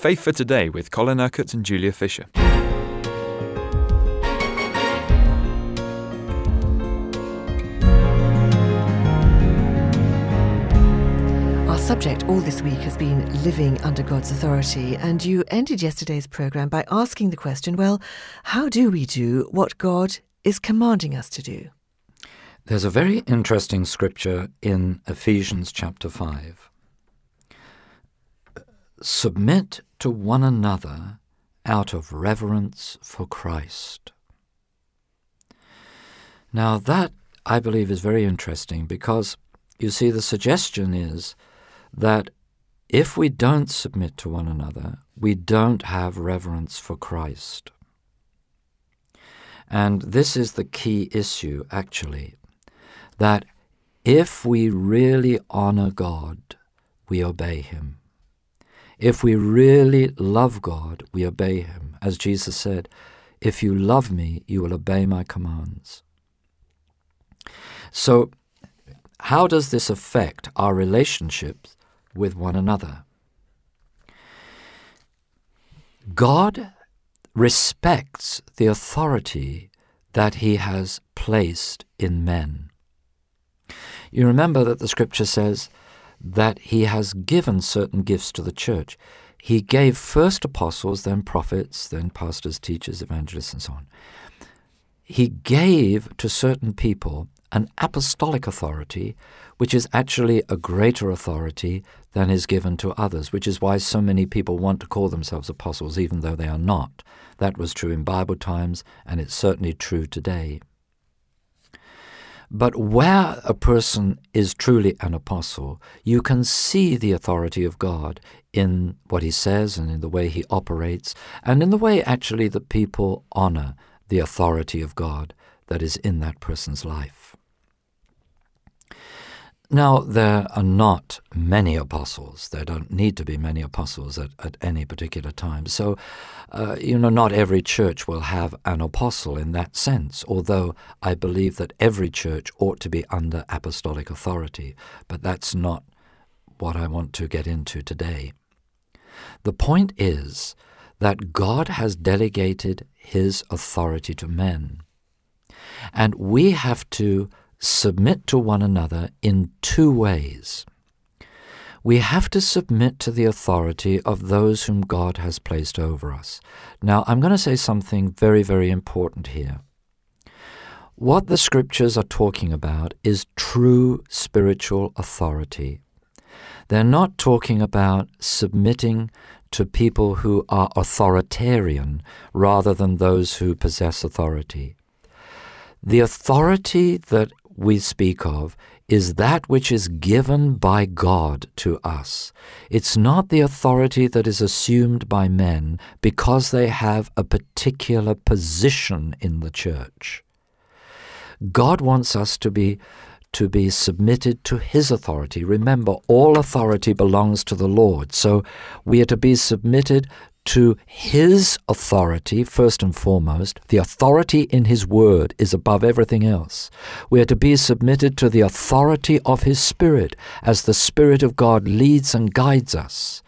Faith for Today with Colin Urquhart and Julia Fisher. Our subject all this week has been living under God's authority, and you ended yesterday's programme by asking the question well, how do we do what God is commanding us to do? There's a very interesting scripture in Ephesians chapter 5. Submit to one another out of reverence for Christ. Now, that I believe is very interesting because you see, the suggestion is that if we don't submit to one another, we don't have reverence for Christ. And this is the key issue, actually, that if we really honor God, we obey Him. If we really love God, we obey Him. As Jesus said, If you love me, you will obey my commands. So, how does this affect our relationships with one another? God respects the authority that he has placed in men. You remember that the scripture says that he has given certain gifts to the church. He gave first apostles, then prophets, then pastors, teachers, evangelists, and so on. He gave to certain people an apostolic authority, which is actually a greater authority than is given to others, which is why so many people want to call themselves apostles, even though they are not. That was true in Bible times, and it's certainly true today. But where a person is truly an apostle, you can see the authority of God in what he says and in the way he operates, and in the way actually that people honor the authority of God that is in that person's life. Now, there are not many apostles. There don't need to be many apostles at, at any particular time. So, uh, you know, not every church will have an apostle in that sense, although I believe that every church ought to be under apostolic authority. But that's not what I want to get into today. The point is that God has delegated his authority to men. And we have to submit to one another in two ways. We have to submit to the authority of those whom God has placed over us. Now, I'm going to say something very, very important here. What the scriptures are talking about is true spiritual authority. They're not talking about submitting to people who are authoritarian rather than those who possess authority. The authority that we speak of is that which is given by God to us. It's not the authority that is assumed by men because they have a particular position in the church. God wants us to be to be submitted to his authority. Remember, all authority belongs to the Lord. So we are to be submitted to His authority, first and foremost. The authority in His Word is above everything else. We are to be submitted to the authority of His Spirit as the Spirit of God leads and guides us.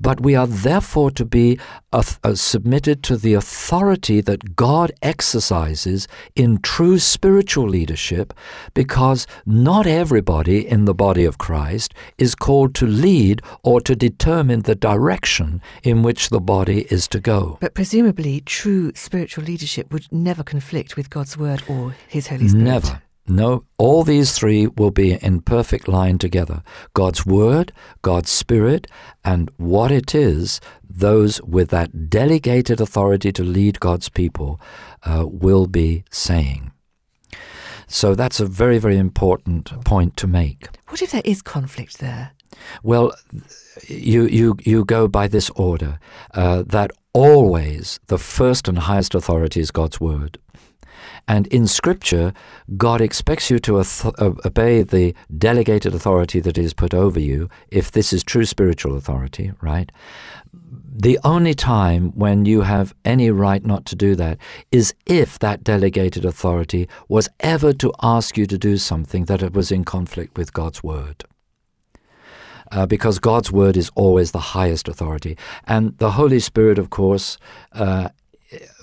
But we are therefore to be uh, uh, submitted to the authority that God exercises in true spiritual leadership because not everybody in the body of Christ is called to lead or to determine the direction in which the body is to go. But presumably, true spiritual leadership would never conflict with God's word or His Holy Spirit. Never. No, all these three will be in perfect line together God's Word, God's Spirit, and what it is, those with that delegated authority to lead God's people uh, will be saying. So that's a very, very important point to make. What if there is conflict there? Well, you, you, you go by this order uh, that always the first and highest authority is God's Word. And in Scripture, God expects you to obey the delegated authority that is put over you, if this is true spiritual authority, right? The only time when you have any right not to do that is if that delegated authority was ever to ask you to do something that was in conflict with God's Word. uh, because God's word is always the highest authority. And the Holy Spirit, of course, uh,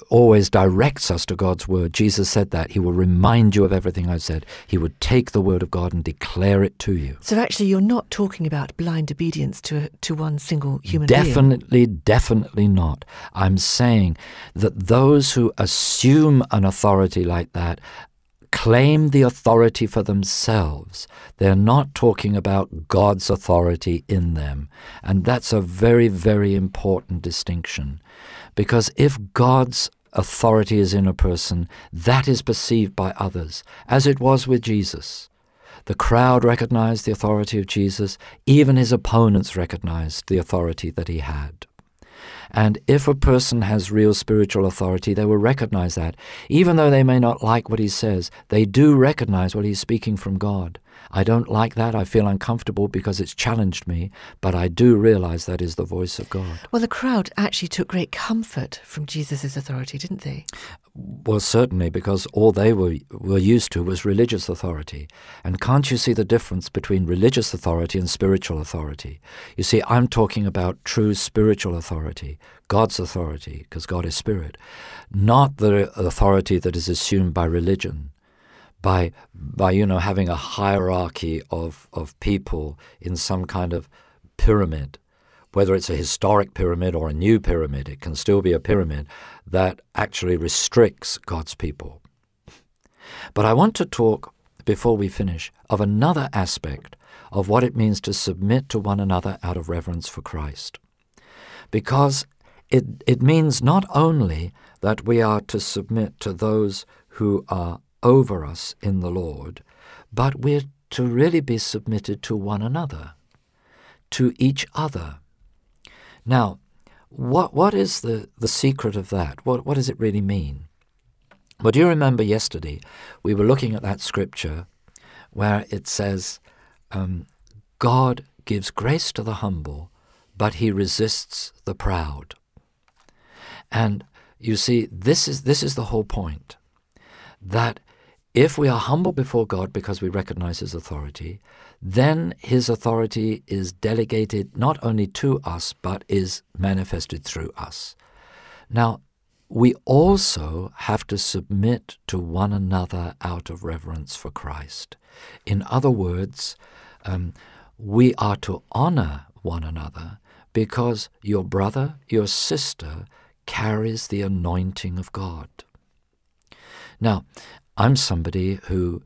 always directs us to God's word. Jesus said that. He will remind you of everything I've said. He would take the word of God and declare it to you. So actually, you're not talking about blind obedience to, to one single human definitely, being. Definitely not. I'm saying that those who assume an authority like that claim the authority for themselves. They're not talking about God's authority in them. And that's a very, very important distinction. Because if God's authority is in a person, that is perceived by others, as it was with Jesus. The crowd recognized the authority of Jesus, even his opponents recognized the authority that he had. And if a person has real spiritual authority, they will recognize that. Even though they may not like what he says, they do recognize what he's speaking from God. I don't like that. I feel uncomfortable because it's challenged me, but I do realize that is the voice of God. Well, the crowd actually took great comfort from Jesus' authority, didn't they? Well, certainly, because all they were, were used to was religious authority. And can't you see the difference between religious authority and spiritual authority? You see, I'm talking about true spiritual authority, God's authority, because God is spirit, not the authority that is assumed by religion by by you know having a hierarchy of of people in some kind of pyramid. Whether it's a historic pyramid or a new pyramid it can still be a pyramid that actually restricts God's people. But I want to talk before we finish of another aspect of what it means to submit to one another out of reverence for Christ. Because it it means not only that we are to submit to those who are over us in the Lord, but we're to really be submitted to one another, to each other. Now, what, what is the, the secret of that? What, what does it really mean? Well, do you remember yesterday we were looking at that scripture where it says, um, God gives grace to the humble, but he resists the proud. And you see, this is, this is the whole point that if we are humble before God because we recognize His authority, then His authority is delegated not only to us, but is manifested through us. Now, we also have to submit to one another out of reverence for Christ. In other words, um, we are to honor one another because your brother, your sister, carries the anointing of God. Now, I'm somebody who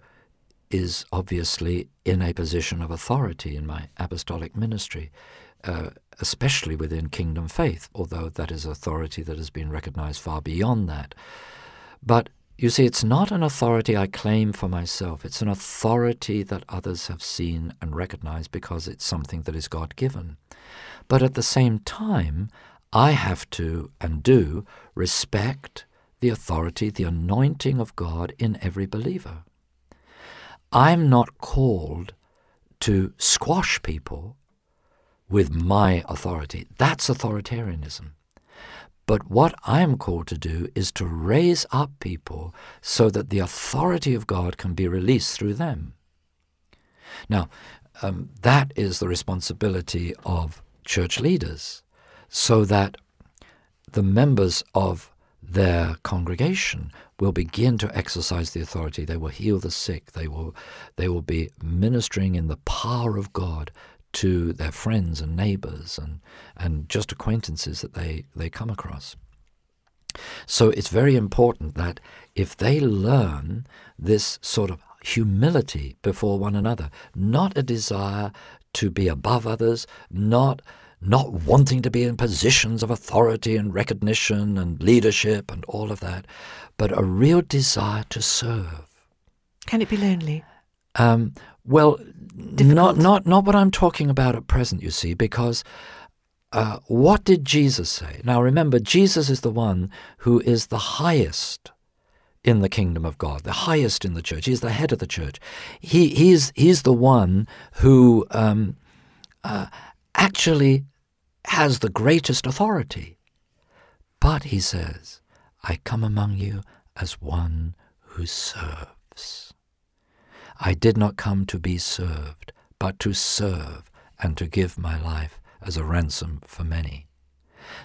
is obviously in a position of authority in my apostolic ministry, uh, especially within kingdom faith, although that is authority that has been recognized far beyond that. But you see, it's not an authority I claim for myself. It's an authority that others have seen and recognized because it's something that is God given. But at the same time, I have to and do respect the authority, the anointing of God in every believer. I'm not called to squash people with my authority. That's authoritarianism. But what I am called to do is to raise up people so that the authority of God can be released through them. Now, um, that is the responsibility of church leaders, so that the members of their congregation will begin to exercise the authority. They will heal the sick. They will, they will be ministering in the power of God to their friends and neighbors and, and just acquaintances that they, they come across. So it's very important that if they learn this sort of humility before one another, not a desire to be above others, not not wanting to be in positions of authority and recognition and leadership and all of that, but a real desire to serve. Can it be lonely? Um, well, Difficult. not not not what I'm talking about at present. You see, because uh, what did Jesus say? Now, remember, Jesus is the one who is the highest in the kingdom of God, the highest in the church. He's the head of the church. He he's he's the one who um, uh, actually has the greatest authority. But, he says, I come among you as one who serves. I did not come to be served, but to serve and to give my life as a ransom for many.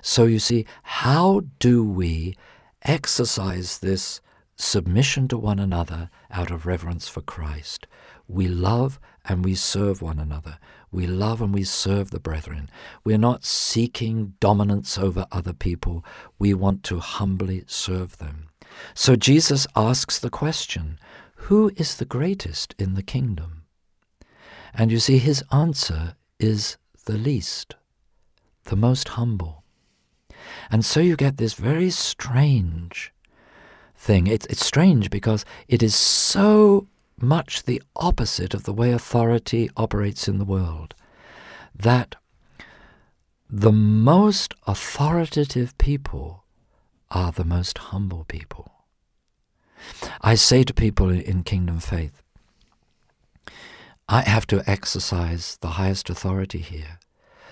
So you see, how do we exercise this submission to one another out of reverence for Christ? We love and we serve one another. We love and we serve the brethren. We're not seeking dominance over other people. We want to humbly serve them. So Jesus asks the question Who is the greatest in the kingdom? And you see, his answer is the least, the most humble. And so you get this very strange thing. It's, it's strange because it is so much the opposite of the way authority operates in the world. That the most authoritative people are the most humble people. I say to people in kingdom faith, I have to exercise the highest authority here.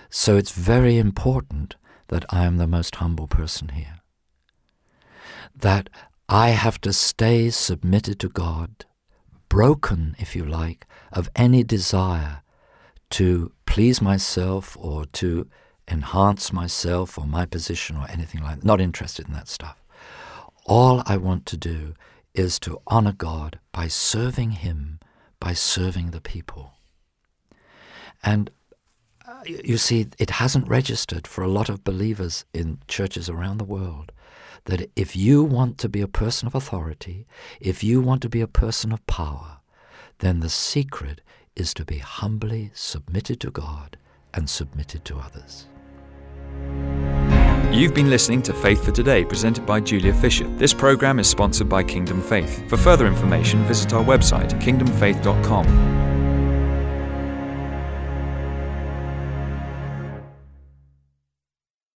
So it's very important that I am the most humble person here. That I have to stay submitted to God broken, if you like, of any desire to please myself or to enhance myself or my position or anything like that. Not interested in that stuff. All I want to do is to honor God by serving Him, by serving the people. And uh, you see, it hasn't registered for a lot of believers in churches around the world that if you want to be a person of authority, if you want to be a person of power, then the secret is to be humbly submitted to God and submitted to others. You've been listening to Faith for Today, presented by Julia Fisher. This program is sponsored by Kingdom Faith. For further information, visit our website, kingdomfaith.com.